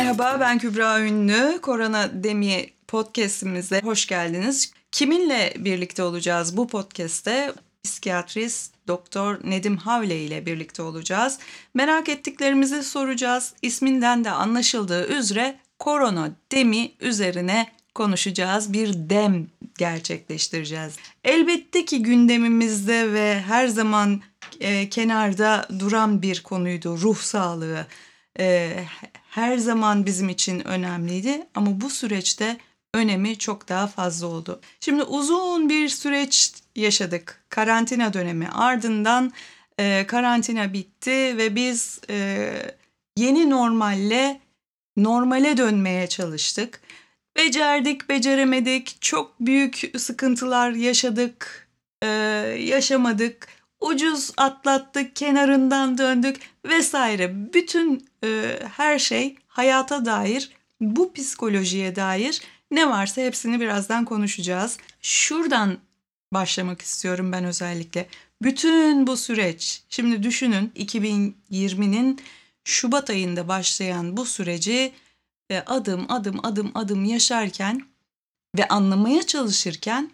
Merhaba ben Kübra Ünlü. Korona Demi podcastimize hoş geldiniz. Kiminle birlikte olacağız bu podcast'te? Psikiyatrist Doktor Nedim Havle ile birlikte olacağız. Merak ettiklerimizi soracağız. İsminden de anlaşıldığı üzere korona demi üzerine konuşacağız. Bir dem gerçekleştireceğiz. Elbette ki gündemimizde ve her zaman e, kenarda duran bir konuydu ruh sağlığı. E, her zaman bizim için önemliydi ama bu süreçte önemi çok daha fazla oldu. Şimdi uzun bir süreç yaşadık. Karantina dönemi ardından e, karantina bitti ve biz e, yeni normalle normale dönmeye çalıştık. Becerdik, beceremedik, çok büyük sıkıntılar yaşadık, e, yaşamadık, ucuz atlattık, kenarından döndük vesaire. Bütün e, her şey hayata dair, bu psikolojiye dair ne varsa hepsini birazdan konuşacağız. Şuradan başlamak istiyorum ben özellikle. Bütün bu süreç, şimdi düşünün 2020'nin Şubat ayında başlayan bu süreci e, adım adım adım adım yaşarken ve anlamaya çalışırken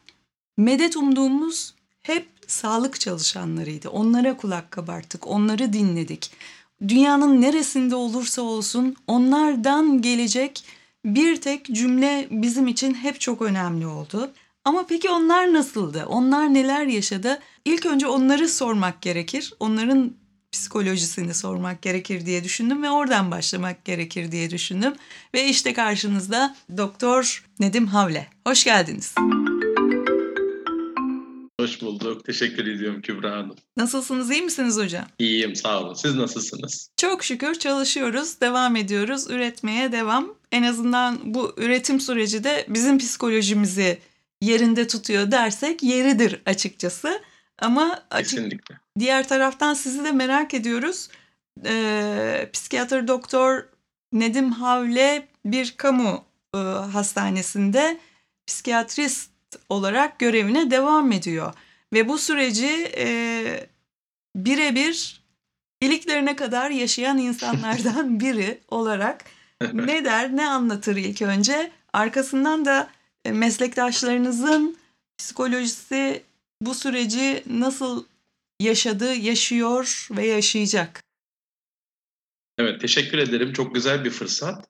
medet umduğumuz hep sağlık çalışanlarıydı. Onlara kulak kabarttık, onları dinledik. Dünyanın neresinde olursa olsun onlardan gelecek bir tek cümle bizim için hep çok önemli oldu. Ama peki onlar nasıldı? Onlar neler yaşadı? İlk önce onları sormak gerekir. Onların psikolojisini sormak gerekir diye düşündüm ve oradan başlamak gerekir diye düşündüm. Ve işte karşınızda Doktor Nedim Havle. Hoş geldiniz. Hoş bulduk. Teşekkür ediyorum Kübra Hanım. Nasılsınız? İyi misiniz hocam? İyiyim sağ olun. Siz nasılsınız? Çok şükür çalışıyoruz, devam ediyoruz, üretmeye devam. En azından bu üretim süreci de bizim psikolojimizi yerinde tutuyor dersek yeridir açıkçası. Ama açık, Kesinlikle. diğer taraftan sizi de merak ediyoruz. Ee, psikiyatr doktor Nedim Havle bir kamu e, hastanesinde psikiyatrist olarak görevine devam ediyor. Ve bu süreci e, birebir iliklerine kadar yaşayan insanlardan biri olarak ne der ne anlatır ilk önce. Arkasından da e, meslektaşlarınızın psikolojisi bu süreci nasıl yaşadı, yaşıyor ve yaşayacak? Evet teşekkür ederim. Çok güzel bir fırsat.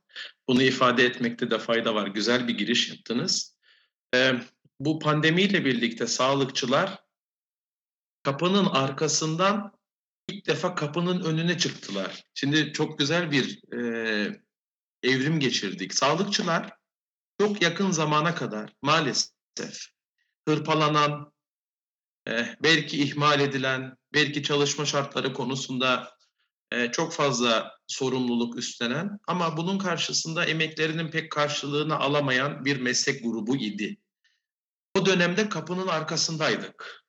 Bunu ifade etmekte de fayda var. Güzel bir giriş yaptınız. Ee, bu pandemiyle birlikte sağlıkçılar kapının arkasından ilk defa kapının önüne çıktılar. Şimdi çok güzel bir e, evrim geçirdik. Sağlıkçılar çok yakın zamana kadar maalesef hırpalanan, e, belki ihmal edilen, belki çalışma şartları konusunda e, çok fazla sorumluluk üstlenen ama bunun karşısında emeklerinin pek karşılığını alamayan bir meslek grubu idi. O dönemde kapının arkasındaydık.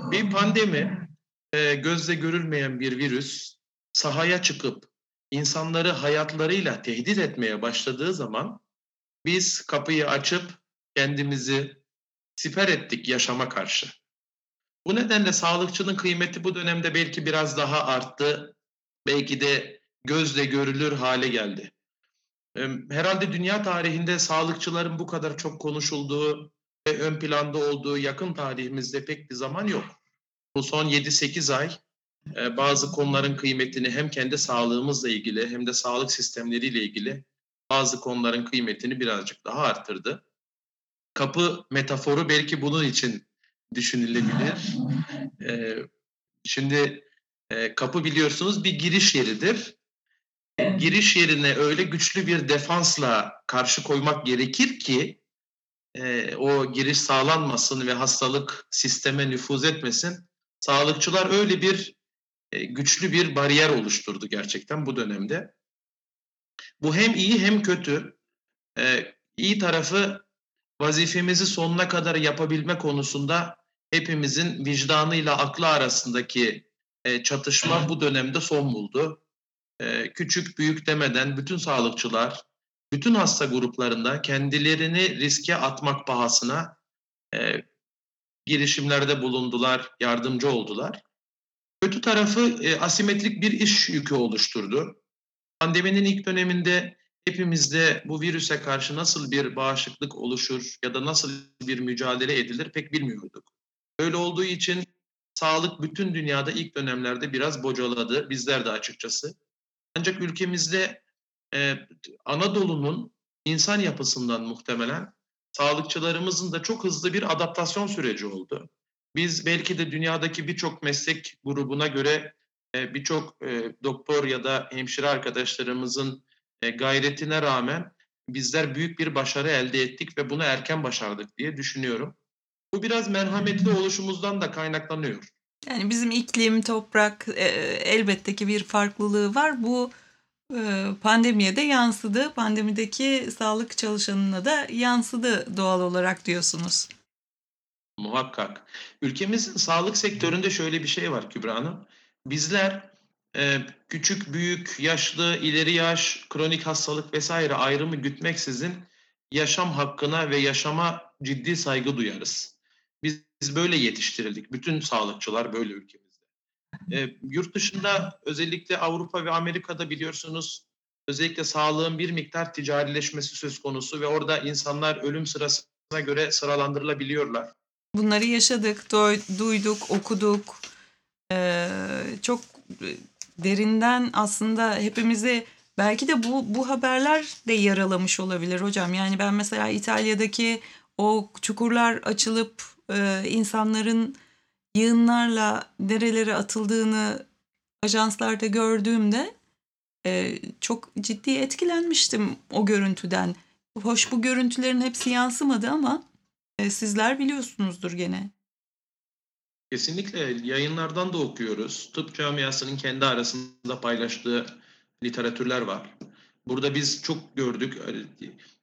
Bir pandemi, e, gözle görülmeyen bir virüs sahaya çıkıp insanları hayatlarıyla tehdit etmeye başladığı zaman biz kapıyı açıp kendimizi siper ettik yaşama karşı. Bu nedenle sağlıkçının kıymeti bu dönemde belki biraz daha arttı. Belki de gözle görülür hale geldi. Herhalde dünya tarihinde sağlıkçıların bu kadar çok konuşulduğu ön planda olduğu yakın tarihimizde pek bir zaman yok. Bu son 7-8 ay e, bazı konuların kıymetini hem kendi sağlığımızla ilgili hem de sağlık sistemleriyle ilgili bazı konuların kıymetini birazcık daha arttırdı. Kapı metaforu belki bunun için düşünülebilir. E, şimdi e, kapı biliyorsunuz bir giriş yeridir. Giriş yerine öyle güçlü bir defansla karşı koymak gerekir ki o giriş sağlanmasın ve hastalık sisteme nüfuz etmesin. Sağlıkçılar öyle bir güçlü bir bariyer oluşturdu gerçekten bu dönemde. Bu hem iyi hem kötü. Ee, iyi tarafı vazifemizi sonuna kadar yapabilme konusunda hepimizin vicdanıyla aklı arasındaki e, çatışma bu dönemde son buldu. E, küçük büyük demeden bütün sağlıkçılar, bütün hasta gruplarında kendilerini riske atmak pahasına e, girişimlerde bulundular, yardımcı oldular. Kötü tarafı e, asimetrik bir iş yükü oluşturdu. Pandeminin ilk döneminde hepimizde bu virüse karşı nasıl bir bağışıklık oluşur ya da nasıl bir mücadele edilir pek bilmiyorduk. Öyle olduğu için sağlık bütün dünyada ilk dönemlerde biraz bocaladı. Bizler de açıkçası. Ancak ülkemizde e, Anadolu'nun insan yapısından muhtemelen sağlıkçılarımızın da çok hızlı bir adaptasyon süreci oldu. Biz belki de dünyadaki birçok meslek grubuna göre e, birçok e, doktor ya da hemşire arkadaşlarımızın e, gayretine rağmen bizler büyük bir başarı elde ettik ve bunu erken başardık diye düşünüyorum. Bu biraz merhametli oluşumuzdan da kaynaklanıyor. Yani bizim iklim, toprak e, elbette ki bir farklılığı var. Bu pandemiye de yansıdı. Pandemideki sağlık çalışanına da yansıdı doğal olarak diyorsunuz. Muhakkak. Ülkemizin sağlık sektöründe şöyle bir şey var Kübra Hanım. Bizler e, küçük, büyük, yaşlı, ileri yaş, kronik hastalık vesaire ayrımı gütmeksizin yaşam hakkına ve yaşama ciddi saygı duyarız. Biz böyle yetiştirildik. Bütün sağlıkçılar böyle ülkemizde. E, yurt dışında özellikle Avrupa ve Amerika'da biliyorsunuz özellikle sağlığın bir miktar ticarileşmesi söz konusu ve orada insanlar ölüm sırasına göre sıralandırılabiliyorlar. Bunları yaşadık, duyduk, okuduk. Ee, çok derinden aslında hepimizi belki de bu bu haberler de yaralamış olabilir hocam. Yani ben mesela İtalya'daki o çukurlar açılıp e, insanların yığınlarla nerelere atıldığını ajanslarda gördüğümde e, çok ciddi etkilenmiştim o görüntüden. Hoş bu görüntülerin hepsi yansımadı ama e, sizler biliyorsunuzdur gene. Kesinlikle yayınlardan da okuyoruz. Tıp camiasının kendi arasında paylaştığı literatürler var. Burada biz çok gördük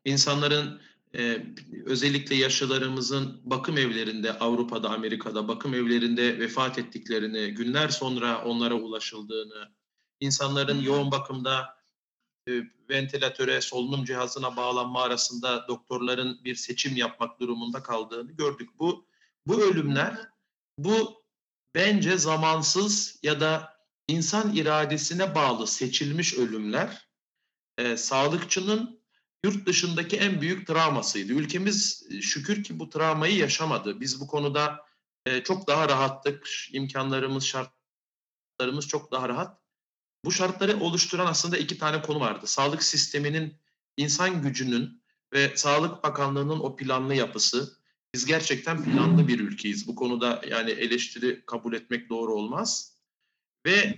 insanların e, özellikle yaşlılarımızın bakım evlerinde Avrupa'da, Amerika'da bakım evlerinde vefat ettiklerini, günler sonra onlara ulaşıldığını, insanların yoğun bakımda e, ventilatöre, solunum cihazına bağlanma arasında doktorların bir seçim yapmak durumunda kaldığını gördük. Bu bu ölümler bu bence zamansız ya da insan iradesine bağlı seçilmiş ölümler e, sağlıkçının yurt dışındaki en büyük travmasıydı. Ülkemiz e, şükür ki bu travmayı yaşamadı. Biz bu konuda e, çok daha rahattık. İmkanlarımız, şartlarımız çok daha rahat. Bu şartları oluşturan aslında iki tane konu vardı. Sağlık sisteminin, insan gücünün ve Sağlık Bakanlığı'nın o planlı yapısı. Biz gerçekten planlı bir ülkeyiz. Bu konuda yani eleştiri kabul etmek doğru olmaz. Ve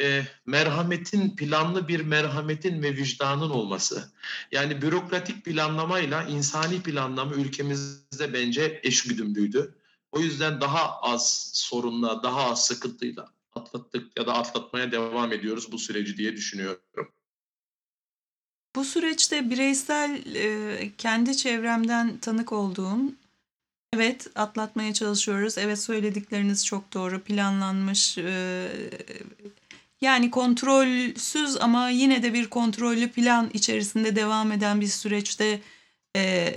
e, merhametin, planlı bir merhametin ve vicdanın olması. Yani bürokratik planlamayla insani planlama ülkemizde bence eşgüdümlüydü. O yüzden daha az sorunla, daha az sıkıntıyla atlattık ya da atlatmaya devam ediyoruz bu süreci diye düşünüyorum. Bu süreçte bireysel e, kendi çevremden tanık olduğum evet atlatmaya çalışıyoruz. Evet söyledikleriniz çok doğru planlanmış e, yani kontrolsüz ama yine de bir kontrollü plan içerisinde devam eden bir süreçte e,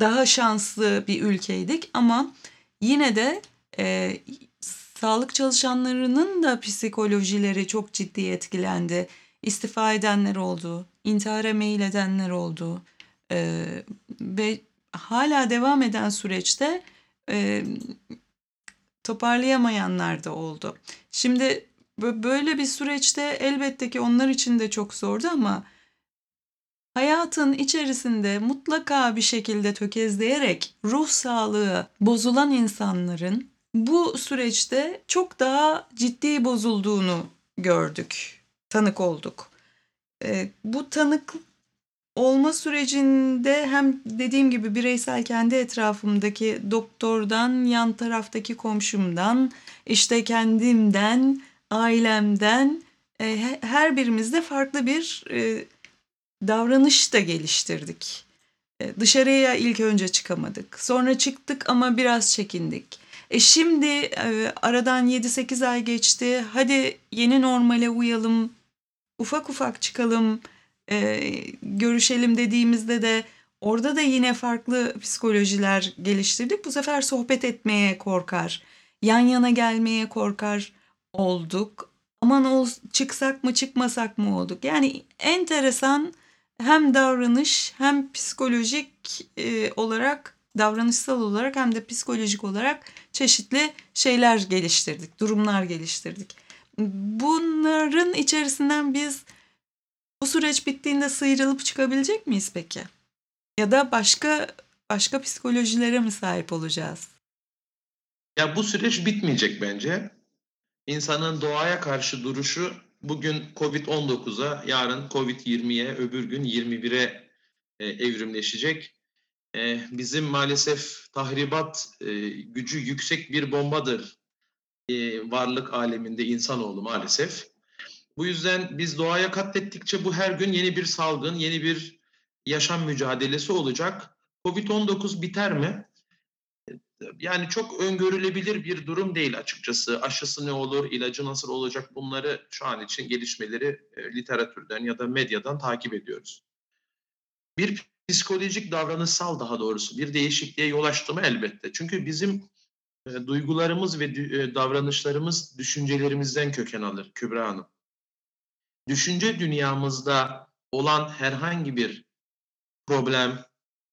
daha şanslı bir ülkeydik ama yine de e, sağlık çalışanlarının da psikolojileri çok ciddi etkilendi. İstifa edenler oldu, intihara meyil edenler oldu e, ve hala devam eden süreçte e, toparlayamayanlar da oldu. Şimdi böyle bir süreçte elbette ki onlar için de çok zordu ama hayatın içerisinde mutlaka bir şekilde tökezleyerek ruh sağlığı bozulan insanların bu süreçte çok daha ciddi bozulduğunu gördük, tanık olduk. E, bu tanık olma sürecinde hem dediğim gibi bireysel kendi etrafımdaki doktordan, yan taraftaki komşumdan, işte kendimden, ailemden e, her birimizde farklı bir e, davranış da geliştirdik. E, dışarıya ilk önce çıkamadık. Sonra çıktık ama biraz çekindik. E şimdi e, aradan 7-8 ay geçti. Hadi yeni normale uyalım. Ufak ufak çıkalım. E, görüşelim dediğimizde de orada da yine farklı psikolojiler geliştirdik. Bu sefer sohbet etmeye korkar. Yan yana gelmeye korkar olduk. aman ol, çıksak mı çıkmasak mı olduk. Yani enteresan hem davranış hem psikolojik e, olarak davranışsal olarak hem de psikolojik olarak çeşitli şeyler geliştirdik, durumlar geliştirdik. Bunların içerisinden biz bu süreç bittiğinde sıyrılıp çıkabilecek miyiz peki? Ya da başka başka psikolojilere mi sahip olacağız? Ya bu süreç bitmeyecek bence. İnsanın doğaya karşı duruşu bugün Covid-19'a, yarın Covid-20'ye, öbür gün 21'e e, evrimleşecek. E, bizim maalesef tahribat e, gücü yüksek bir bombadır e, varlık aleminde insanoğlu maalesef. Bu yüzden biz doğaya katlettikçe bu her gün yeni bir salgın, yeni bir yaşam mücadelesi olacak. Covid-19 biter mi? Yani çok öngörülebilir bir durum değil açıkçası. Aşısı ne olur, ilacı nasıl olacak bunları şu an için gelişmeleri e, literatürden ya da medyadan takip ediyoruz. Bir psikolojik davranışsal daha doğrusu bir değişikliğe yol açtı mı elbette. Çünkü bizim e, duygularımız ve e, davranışlarımız düşüncelerimizden köken alır Kübra Hanım. Düşünce dünyamızda olan herhangi bir problem,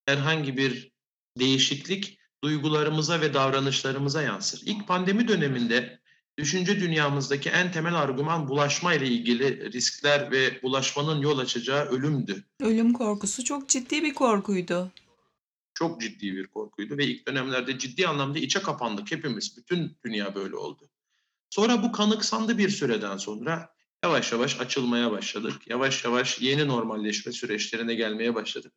herhangi bir değişiklik duygularımıza ve davranışlarımıza yansır. İlk pandemi döneminde düşünce dünyamızdaki en temel argüman bulaşma ile ilgili riskler ve bulaşmanın yol açacağı ölümdü. Ölüm korkusu çok ciddi bir korkuydu. Çok ciddi bir korkuydu ve ilk dönemlerde ciddi anlamda içe kapandık hepimiz. Bütün dünya böyle oldu. Sonra bu kanıksandı bir süreden sonra yavaş yavaş açılmaya başladık. Yavaş yavaş yeni normalleşme süreçlerine gelmeye başladık.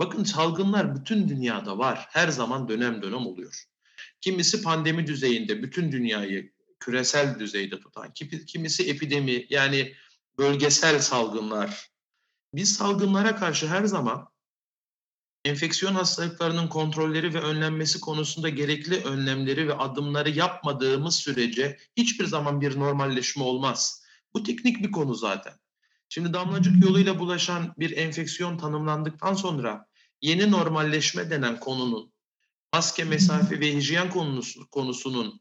Bakın salgınlar bütün dünyada var. Her zaman dönem dönem oluyor. Kimisi pandemi düzeyinde bütün dünyayı küresel düzeyde tutan, kimisi epidemi yani bölgesel salgınlar. Biz salgınlara karşı her zaman enfeksiyon hastalıklarının kontrolleri ve önlenmesi konusunda gerekli önlemleri ve adımları yapmadığımız sürece hiçbir zaman bir normalleşme olmaz. Bu teknik bir konu zaten. Şimdi damlacık yoluyla bulaşan bir enfeksiyon tanımlandıktan sonra yeni normalleşme denen konunun maske, mesafe ve hijyen konusu, konusunun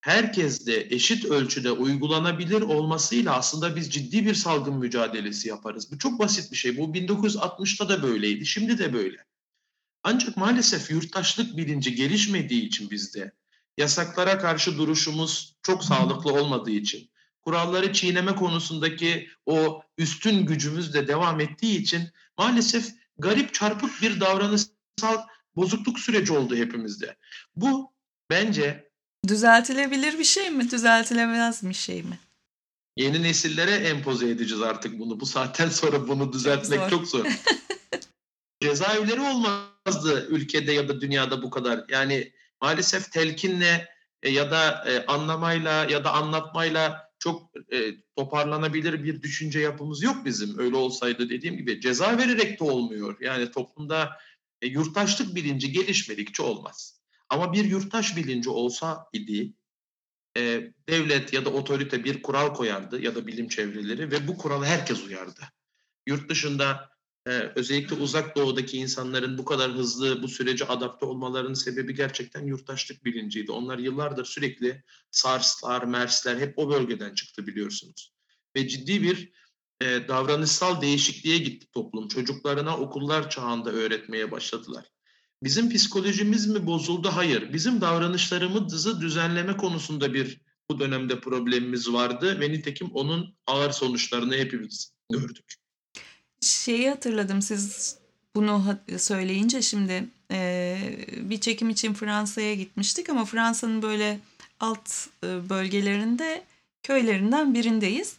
herkeste eşit ölçüde uygulanabilir olmasıyla aslında biz ciddi bir salgın mücadelesi yaparız. Bu çok basit bir şey. Bu 1960'ta da böyleydi, şimdi de böyle. Ancak maalesef yurttaşlık bilinci gelişmediği için bizde, yasaklara karşı duruşumuz çok sağlıklı olmadığı için, kuralları çiğneme konusundaki o üstün gücümüz de devam ettiği için maalesef garip çarpık bir davranışsal bozukluk süreci oldu hepimizde. Bu bence düzeltilebilir bir şey mi, düzeltilemez bir şey mi? Yeni nesillere empoze edeceğiz artık bunu. Bu saatten sonra bunu düzeltmek çok zor. Çok zor. Cezaevleri olmazdı ülkede ya da dünyada bu kadar. Yani maalesef telkinle e, ya da e, anlamayla ya da anlatmayla çok e, toparlanabilir bir düşünce yapımız yok bizim. Öyle olsaydı dediğim gibi ceza vererek de olmuyor. Yani toplumda e, yurttaşlık bilinci gelişmedikçe olmaz. Ama bir yurttaş bilinci olsa idi e, devlet ya da otorite bir kural koyardı ya da bilim çevreleri ve bu kuralı herkes uyardı. Yurt dışında e, özellikle uzak doğudaki insanların bu kadar hızlı bu sürece adapte olmalarının sebebi gerçekten yurttaşlık bilinciydi. Onlar yıllardır sürekli SARS'lar, MERS'ler hep o bölgeden çıktı biliyorsunuz. Ve ciddi bir e, davranışsal değişikliğe gitti toplum. Çocuklarına okullar çağında öğretmeye başladılar. Bizim psikolojimiz mi bozuldu? Hayır. Bizim davranışlarımızı düzenleme konusunda bir bu dönemde problemimiz vardı ve nitekim onun ağır sonuçlarını hepimiz gördük. Şeyi hatırladım siz bunu söyleyince şimdi bir çekim için Fransa'ya gitmiştik ama Fransa'nın böyle alt bölgelerinde köylerinden birindeyiz.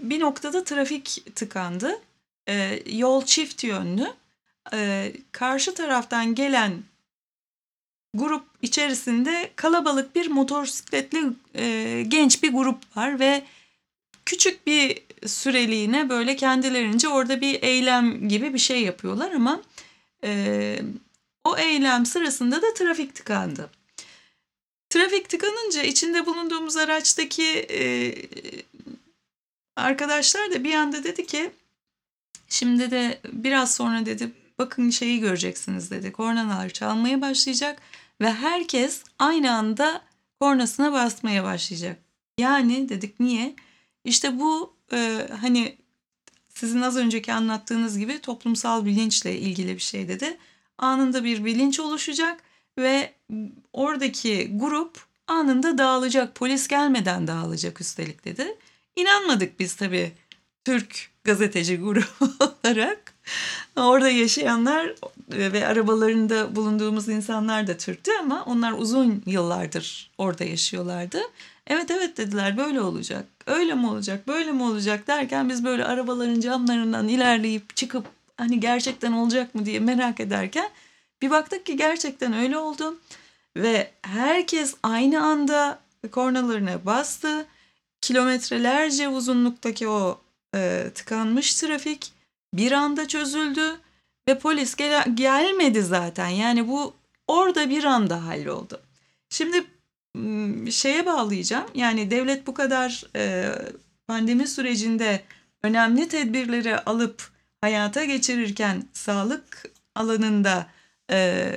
Bir noktada trafik tıkandı. Yol çift yönlü. Karşı taraftan gelen grup içerisinde kalabalık bir motosikletli genç bir grup var ve küçük bir süreliğine böyle kendilerince orada bir eylem gibi bir şey yapıyorlar ama e, o eylem sırasında da trafik tıkandı. Trafik tıkanınca içinde bulunduğumuz araçtaki e, arkadaşlar da bir anda dedi ki şimdi de biraz sonra dedi bakın şeyi göreceksiniz dedi. Kornalar çalmaya başlayacak ve herkes aynı anda kornasına basmaya başlayacak. Yani dedik niye? İşte bu e, hani sizin az önceki anlattığınız gibi toplumsal bilinçle ilgili bir şey dedi. Anında bir bilinç oluşacak ve oradaki grup anında dağılacak. Polis gelmeden dağılacak üstelik dedi. İnanmadık biz tabii Türk gazeteci grubu olarak. Orada yaşayanlar ve arabalarında bulunduğumuz insanlar da Türktü ama onlar uzun yıllardır orada yaşıyorlardı. Evet evet dediler böyle olacak. Öyle mi olacak böyle mi olacak derken biz böyle arabaların camlarından ilerleyip çıkıp hani gerçekten olacak mı diye merak ederken bir baktık ki gerçekten öyle oldu. Ve herkes aynı anda kornalarına bastı. Kilometrelerce uzunluktaki o e, tıkanmış trafik bir anda çözüldü ve polis gel gelmedi zaten. Yani bu orada bir anda halloldu. Şimdi şeye bağlayacağım. Yani devlet bu kadar e, pandemi sürecinde önemli tedbirleri alıp hayata geçirirken sağlık alanında e,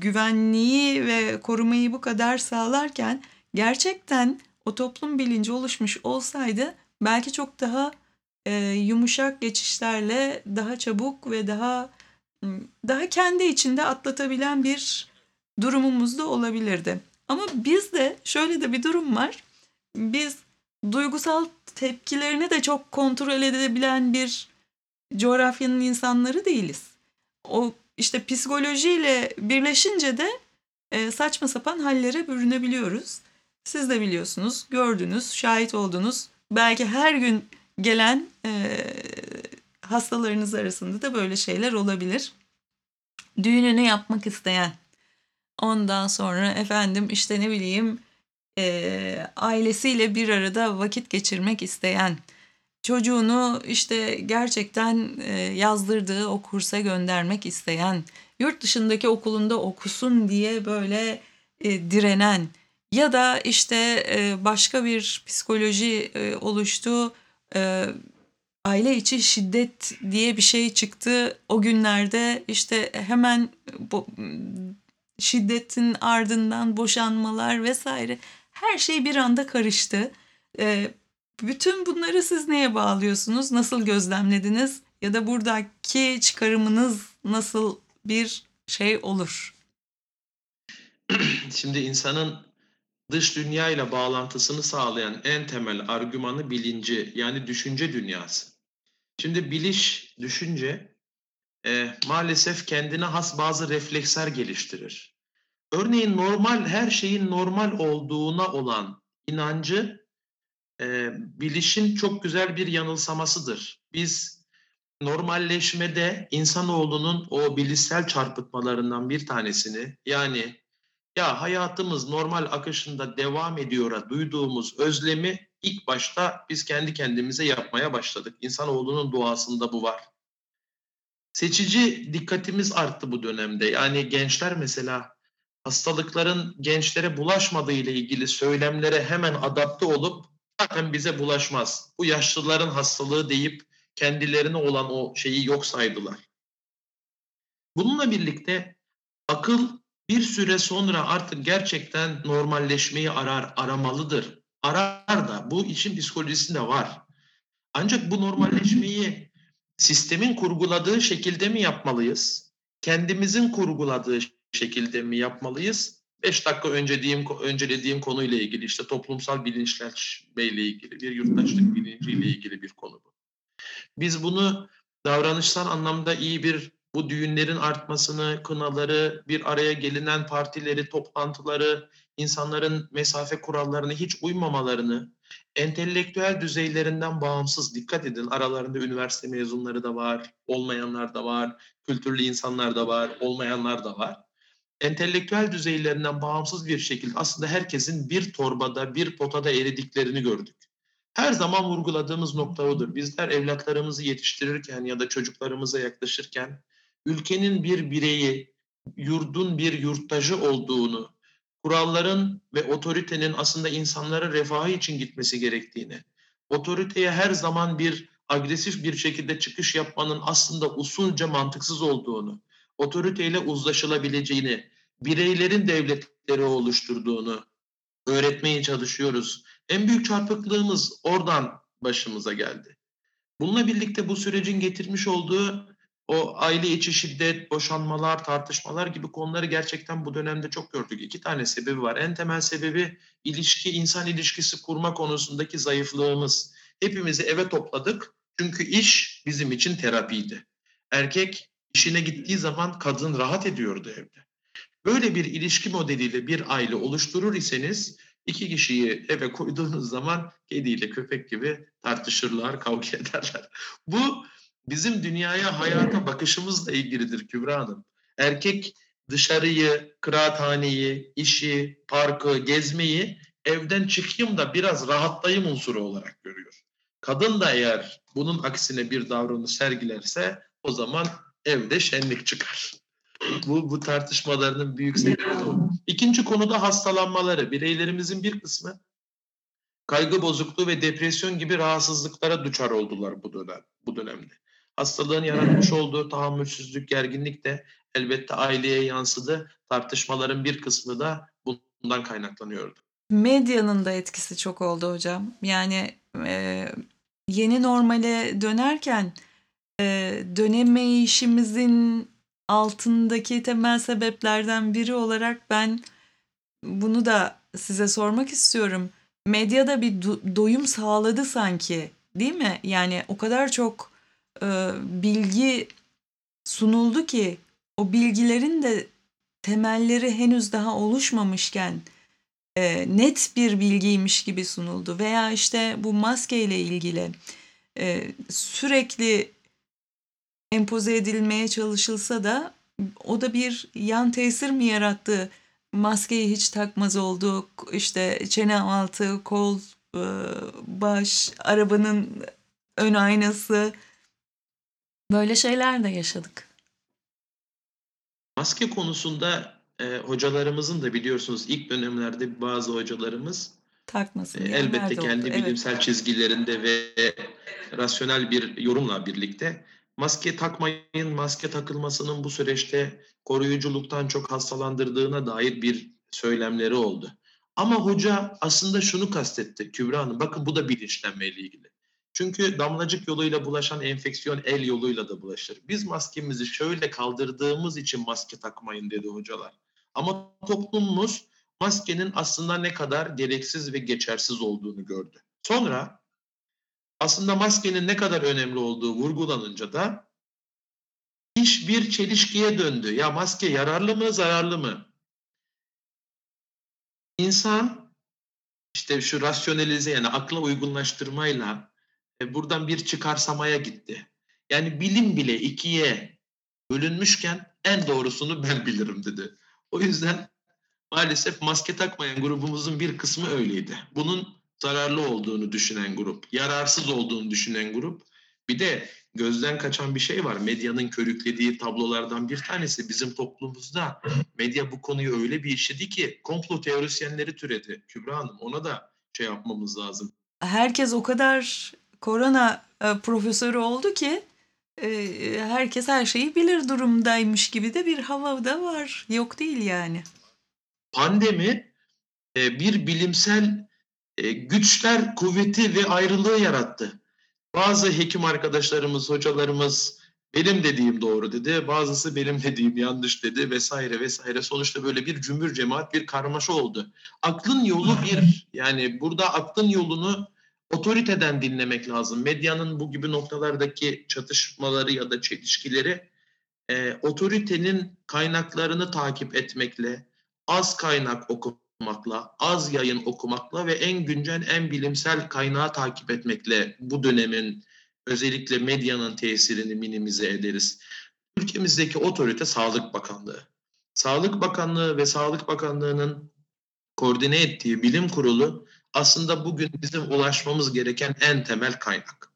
güvenliği ve korumayı bu kadar sağlarken gerçekten o toplum bilinci oluşmuş olsaydı belki çok daha e, yumuşak geçişlerle daha çabuk ve daha daha kendi içinde atlatabilen bir durumumuz da olabilirdi. Ama bizde şöyle de bir durum var. Biz duygusal tepkilerini de çok kontrol edebilen bir coğrafyanın insanları değiliz. O işte psikolojiyle birleşince de e, saçma sapan hallere bürünebiliyoruz. Siz de biliyorsunuz, gördünüz, şahit oldunuz. Belki her gün gelen e, hastalarınız arasında da böyle şeyler olabilir. Düğününü yapmak isteyen, ondan sonra efendim işte ne bileyim e, ailesiyle bir arada vakit geçirmek isteyen, çocuğunu işte gerçekten e, yazdırdığı o kursa göndermek isteyen, yurt dışındaki okulunda okusun diye böyle e, direnen ya da işte e, başka bir psikoloji e, oluştu, e, aile içi şiddet diye bir şey çıktı. O günlerde işte hemen bu, şiddetin ardından boşanmalar vesaire her şey bir anda karıştı. E, bütün bunları siz neye bağlıyorsunuz? Nasıl gözlemlediniz? Ya da buradaki çıkarımınız nasıl bir şey olur? Şimdi insanın dış dünya ile bağlantısını sağlayan en temel argümanı bilinci yani düşünce dünyası. Şimdi biliş, düşünce e, maalesef kendine has bazı refleksler geliştirir. Örneğin normal her şeyin normal olduğuna olan inancı e, bilişin çok güzel bir yanılsamasıdır. Biz normalleşmede insanoğlunun o bilişsel çarpıtmalarından bir tanesini yani ya hayatımız normal akışında devam ediyor'a duyduğumuz özlemi ilk başta biz kendi kendimize yapmaya başladık. İnsanoğlunun doğasında bu var. Seçici dikkatimiz arttı bu dönemde. Yani gençler mesela hastalıkların gençlere bulaşmadığı ile ilgili söylemlere hemen adapte olup zaten bize bulaşmaz. Bu yaşlıların hastalığı deyip kendilerine olan o şeyi yok saydılar. Bununla birlikte akıl bir süre sonra artık gerçekten normalleşmeyi arar, aramalıdır. Arar da bu için psikolojisinde var. Ancak bu normalleşmeyi sistemin kurguladığı şekilde mi yapmalıyız? Kendimizin kurguladığı şekilde mi yapmalıyız? 5 dakika önce diyeyim, öncelediğim konuyla ilgili işte toplumsal bilinçlenme ile ilgili bir yurttaşlık bilinciyle ilgili bir konu bu. Biz bunu davranışsal anlamda iyi bir bu düğünlerin artmasını, kınaları, bir araya gelinen partileri, toplantıları, insanların mesafe kurallarına hiç uymamalarını, entelektüel düzeylerinden bağımsız dikkat edin aralarında üniversite mezunları da var, olmayanlar da var, kültürlü insanlar da var, olmayanlar da var. Entelektüel düzeylerinden bağımsız bir şekilde aslında herkesin bir torbada, bir potada eridiklerini gördük. Her zaman vurguladığımız nokta odur. Bizler evlatlarımızı yetiştirirken ya da çocuklarımıza yaklaşırken ülkenin bir bireyi, yurdun bir yurttacı olduğunu, kuralların ve otoritenin aslında insanların refahı için gitmesi gerektiğini, otoriteye her zaman bir agresif bir şekilde çıkış yapmanın aslında usulca mantıksız olduğunu, otoriteyle uzlaşılabileceğini, bireylerin devletleri oluşturduğunu öğretmeye çalışıyoruz. En büyük çarpıklığımız oradan başımıza geldi. Bununla birlikte bu sürecin getirmiş olduğu o aile içi şiddet, boşanmalar, tartışmalar gibi konuları gerçekten bu dönemde çok gördük. İki tane sebebi var. En temel sebebi ilişki, insan ilişkisi kurma konusundaki zayıflığımız. Hepimizi eve topladık çünkü iş bizim için terapiydi. Erkek işine gittiği zaman kadın rahat ediyordu evde. Böyle bir ilişki modeliyle bir aile oluşturur iseniz iki kişiyi eve koyduğunuz zaman kediyle köpek gibi tartışırlar, kavga ederler. Bu bizim dünyaya, hayata bakışımızla ilgilidir Kübra Hanım. Erkek dışarıyı, kıraathaneyi, işi, parkı, gezmeyi evden çıkayım da biraz rahatlayayım unsuru olarak görüyor. Kadın da eğer bunun aksine bir davranış sergilerse o zaman evde şenlik çıkar. Bu, bu tartışmalarının büyük sebebi o. İkinci konuda hastalanmaları. Bireylerimizin bir kısmı kaygı bozukluğu ve depresyon gibi rahatsızlıklara duçar oldular bu dönem bu dönemde. Hastalığın yaratmış olduğu tahammülsüzlük, gerginlik de elbette aileye yansıdı. Tartışmaların bir kısmı da bundan kaynaklanıyordu. Medyanın da etkisi çok oldu hocam. Yani e, yeni normale dönerken e, dönemeyişimizin altındaki temel sebeplerden biri olarak ben bunu da size sormak istiyorum. Medyada bir do- doyum sağladı sanki, değil mi? Yani o kadar çok e, bilgi sunuldu ki o bilgilerin de temelleri henüz daha oluşmamışken e, net bir bilgiymiş gibi sunuldu veya işte bu maske ile ilgili e, sürekli empoze edilmeye çalışılsa da o da bir yan tesir mi yarattı? Maskeyi hiç takmaz olduk. İşte çene altı, kol, e, baş, arabanın ön aynası. Böyle şeyler de yaşadık. Maske konusunda e, hocalarımızın da biliyorsunuz ilk dönemlerde bazı hocalarımız Takmasın e, elbette de oldu. kendi Evet. bilimsel çizgilerinde ve rasyonel bir yorumla birlikte maske takmayın, maske takılmasının bu süreçte koruyuculuktan çok hastalandırdığına dair bir söylemleri oldu. Ama hoca aslında şunu kastetti Kübra Hanım. Bakın bu da bilinçlenmeyle ilgili. Çünkü damlacık yoluyla bulaşan enfeksiyon el yoluyla da bulaşır. Biz maskemizi şöyle kaldırdığımız için maske takmayın dedi hocalar. Ama toplumumuz maskenin aslında ne kadar gereksiz ve geçersiz olduğunu gördü. Sonra aslında maskenin ne kadar önemli olduğu vurgulanınca da iş bir çelişkiye döndü. Ya maske yararlı mı, zararlı mı? İnsan işte şu rasyonelize yani akla uygunlaştırmayla e, buradan bir çıkarsamaya gitti. Yani bilim bile ikiye bölünmüşken en doğrusunu ben bilirim dedi. O yüzden maalesef maske takmayan grubumuzun bir kısmı öyleydi. Bunun zararlı olduğunu düşünen grup, yararsız olduğunu düşünen grup. Bir de gözden kaçan bir şey var. Medyanın körüklediği tablolardan bir tanesi bizim toplumumuzda. Medya bu konuyu öyle bir işledi ki komplo teorisyenleri türedi. Kübra Hanım ona da şey yapmamız lazım. Herkes o kadar korona e, profesörü oldu ki e, herkes her şeyi bilir durumdaymış gibi de bir hava da var. Yok değil yani. Pandemi e, bir bilimsel e, güçler kuvveti ve ayrılığı yarattı. Bazı hekim arkadaşlarımız, hocalarımız benim dediğim doğru dedi, bazısı benim dediğim yanlış dedi vesaire vesaire. Sonuçta böyle bir cümbür cemaat bir karmaşa oldu. Aklın yolu bir yani burada aklın yolunu otoriteden dinlemek lazım. Medyanın bu gibi noktalardaki çatışmaları ya da çelişkileri e, otoritenin kaynaklarını takip etmekle, az kaynak okumakla, az yayın okumakla ve en güncel, en bilimsel kaynağı takip etmekle bu dönemin özellikle medyanın tesirini minimize ederiz. Ülkemizdeki otorite Sağlık Bakanlığı. Sağlık Bakanlığı ve Sağlık Bakanlığı'nın koordine ettiği bilim kurulu aslında bugün bizim ulaşmamız gereken en temel kaynak.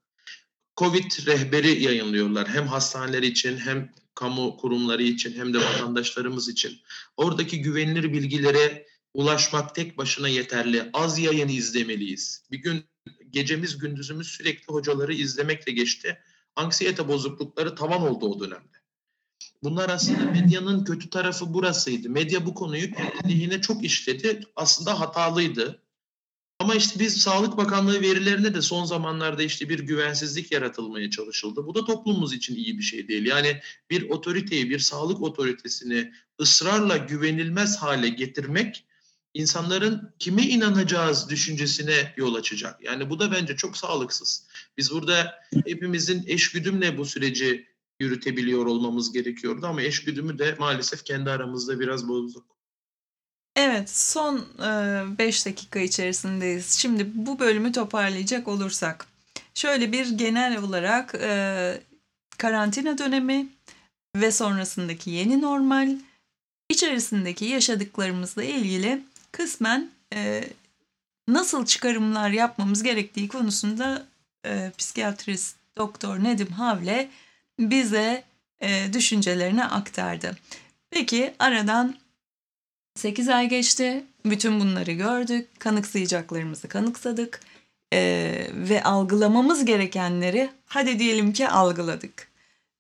Covid rehberi yayınlıyorlar hem hastaneler için hem kamu kurumları için hem de vatandaşlarımız için. Oradaki güvenilir bilgilere ulaşmak tek başına yeterli. Az yayın izlemeliyiz. Bir gün gecemiz gündüzümüz sürekli hocaları izlemekle geçti. Anksiyete bozuklukları tavan oldu o dönemde. Bunlar aslında medyanın kötü tarafı burasıydı. Medya bu konuyu lehine çok işledi. Aslında hatalıydı. Ama işte biz Sağlık Bakanlığı verilerinde de son zamanlarda işte bir güvensizlik yaratılmaya çalışıldı. Bu da toplumumuz için iyi bir şey değil. Yani bir otoriteyi, bir sağlık otoritesini ısrarla güvenilmez hale getirmek insanların kime inanacağız düşüncesine yol açacak. Yani bu da bence çok sağlıksız. Biz burada hepimizin eşgüdümle bu süreci yürütebiliyor olmamız gerekiyordu ama eşgüdümü de maalesef kendi aramızda biraz bozduk. Evet, son 5 dakika içerisindeyiz. Şimdi bu bölümü toparlayacak olursak, şöyle bir genel olarak e, karantina dönemi ve sonrasındaki yeni normal, içerisindeki yaşadıklarımızla ilgili kısmen e, nasıl çıkarımlar yapmamız gerektiği konusunda e, psikiyatrist Doktor Nedim Havle bize e, düşüncelerini aktardı. Peki aradan 8 ay geçti. Bütün bunları gördük. Kanıksayacaklarımızı kanıksadık. Ee, ve algılamamız gerekenleri hadi diyelim ki algıladık.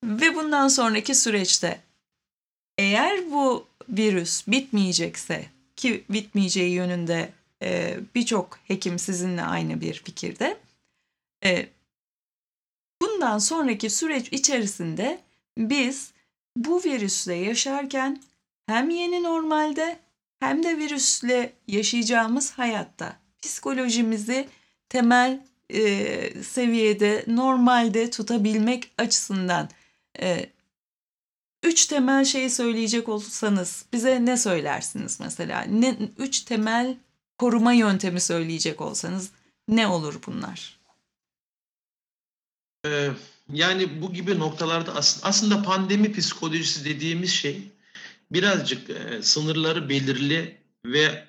Ve bundan sonraki süreçte eğer bu virüs bitmeyecekse ki bitmeyeceği yönünde e, birçok hekim sizinle aynı bir fikirde. E, bundan sonraki süreç içerisinde biz bu virüsle yaşarken hem yeni normalde hem de virüsle yaşayacağımız hayatta psikolojimizi temel e, seviyede normalde tutabilmek açısından e, üç temel şeyi söyleyecek olsanız bize ne söylersiniz mesela? Ne, üç temel koruma yöntemi söyleyecek olsanız ne olur bunlar? Ee, yani bu gibi noktalarda aslında pandemi psikolojisi dediğimiz şey birazcık e, sınırları belirli ve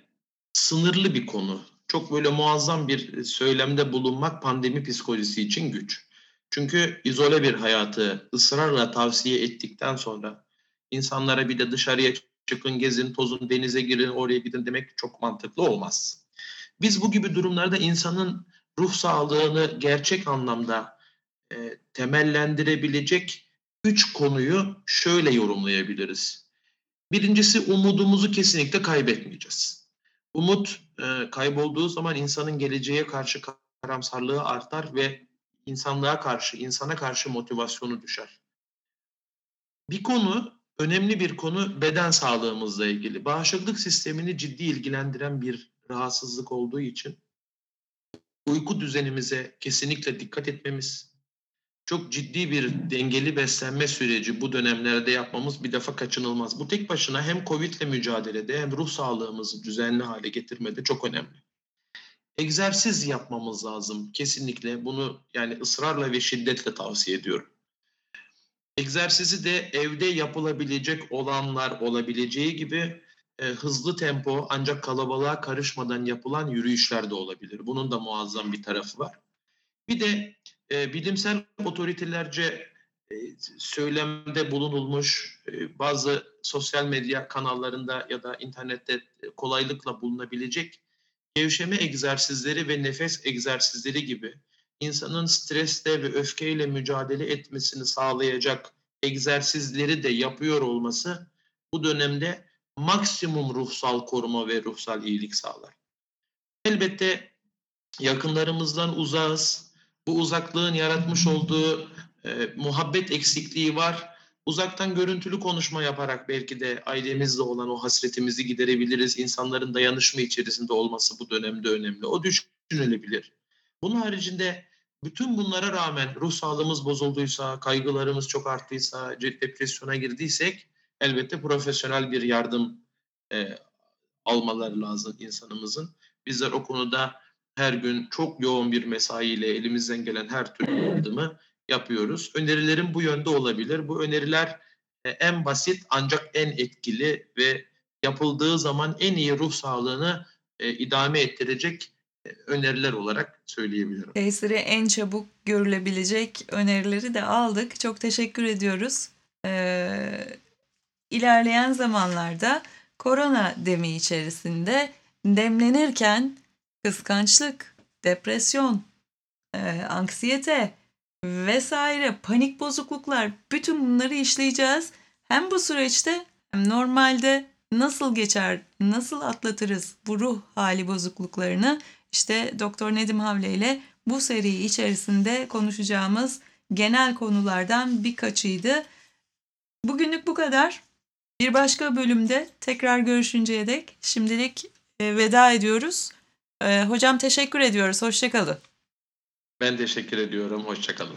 sınırlı bir konu. Çok böyle muazzam bir söylemde bulunmak pandemi psikolojisi için güç. Çünkü izole bir hayatı ısrarla tavsiye ettikten sonra insanlara bir de dışarıya çıkın, gezin, tozun, denize girin, oraya gidin demek çok mantıklı olmaz. Biz bu gibi durumlarda insanın ruh sağlığını gerçek anlamda e, temellendirebilecek üç konuyu şöyle yorumlayabiliriz. Birincisi umudumuzu kesinlikle kaybetmeyeceğiz. Umut e, kaybolduğu zaman insanın geleceğe karşı karamsarlığı artar ve insanlığa karşı, insana karşı motivasyonu düşer. Bir konu, önemli bir konu beden sağlığımızla ilgili. Bağışıklık sistemini ciddi ilgilendiren bir rahatsızlık olduğu için uyku düzenimize kesinlikle dikkat etmemiz, çok ciddi bir dengeli beslenme süreci bu dönemlerde yapmamız bir defa kaçınılmaz. Bu tek başına hem Covid ile mücadelede hem ruh sağlığımızı düzenli hale getirmede çok önemli. Egzersiz yapmamız lazım kesinlikle. Bunu yani ısrarla ve şiddetle tavsiye ediyorum. Egzersizi de evde yapılabilecek olanlar olabileceği gibi e, hızlı tempo ancak kalabalığa karışmadan yapılan yürüyüşler de olabilir. Bunun da muazzam bir tarafı var. Bir de e, bilimsel otoritelerce e, söylemde bulunulmuş e, bazı sosyal medya kanallarında ya da internette kolaylıkla bulunabilecek gevşeme egzersizleri ve nefes egzersizleri gibi insanın stresle ve öfkeyle mücadele etmesini sağlayacak egzersizleri de yapıyor olması bu dönemde maksimum ruhsal koruma ve ruhsal iyilik sağlar. Elbette yakınlarımızdan uzağız, bu uzaklığın yaratmış olduğu e, muhabbet eksikliği var. Uzaktan görüntülü konuşma yaparak belki de ailemizle olan o hasretimizi giderebiliriz. İnsanların dayanışma içerisinde olması bu dönemde önemli. O düşünülebilir. Bunun haricinde bütün bunlara rağmen ruh sağlığımız bozulduysa, kaygılarımız çok arttıysa, depresyona girdiysek elbette profesyonel bir yardım e, almaları lazım insanımızın. Bizler o konuda her gün çok yoğun bir mesaiyle elimizden gelen her türlü yardımı yapıyoruz. Önerilerim bu yönde olabilir. Bu öneriler e, en basit ancak en etkili ve yapıldığı zaman en iyi ruh sağlığını e, idame ettirecek e, öneriler olarak söyleyebilirim. Tesiri en çabuk görülebilecek önerileri de aldık. Çok teşekkür ediyoruz. Ee, ilerleyen zamanlarda korona demi içerisinde demlenirken kıskançlık, depresyon, e, anksiyete vesaire panik bozukluklar bütün bunları işleyeceğiz. Hem bu süreçte hem normalde nasıl geçer, nasıl atlatırız bu ruh hali bozukluklarını işte Doktor Nedim Havle ile bu seri içerisinde konuşacağımız genel konulardan birkaçıydı. Bugünlük bu kadar. Bir başka bölümde tekrar görüşünceye dek şimdilik e, veda ediyoruz. E, hocam teşekkür ediyoruz. Hoşçakalın. Ben teşekkür ediyorum. Hoşçakalın.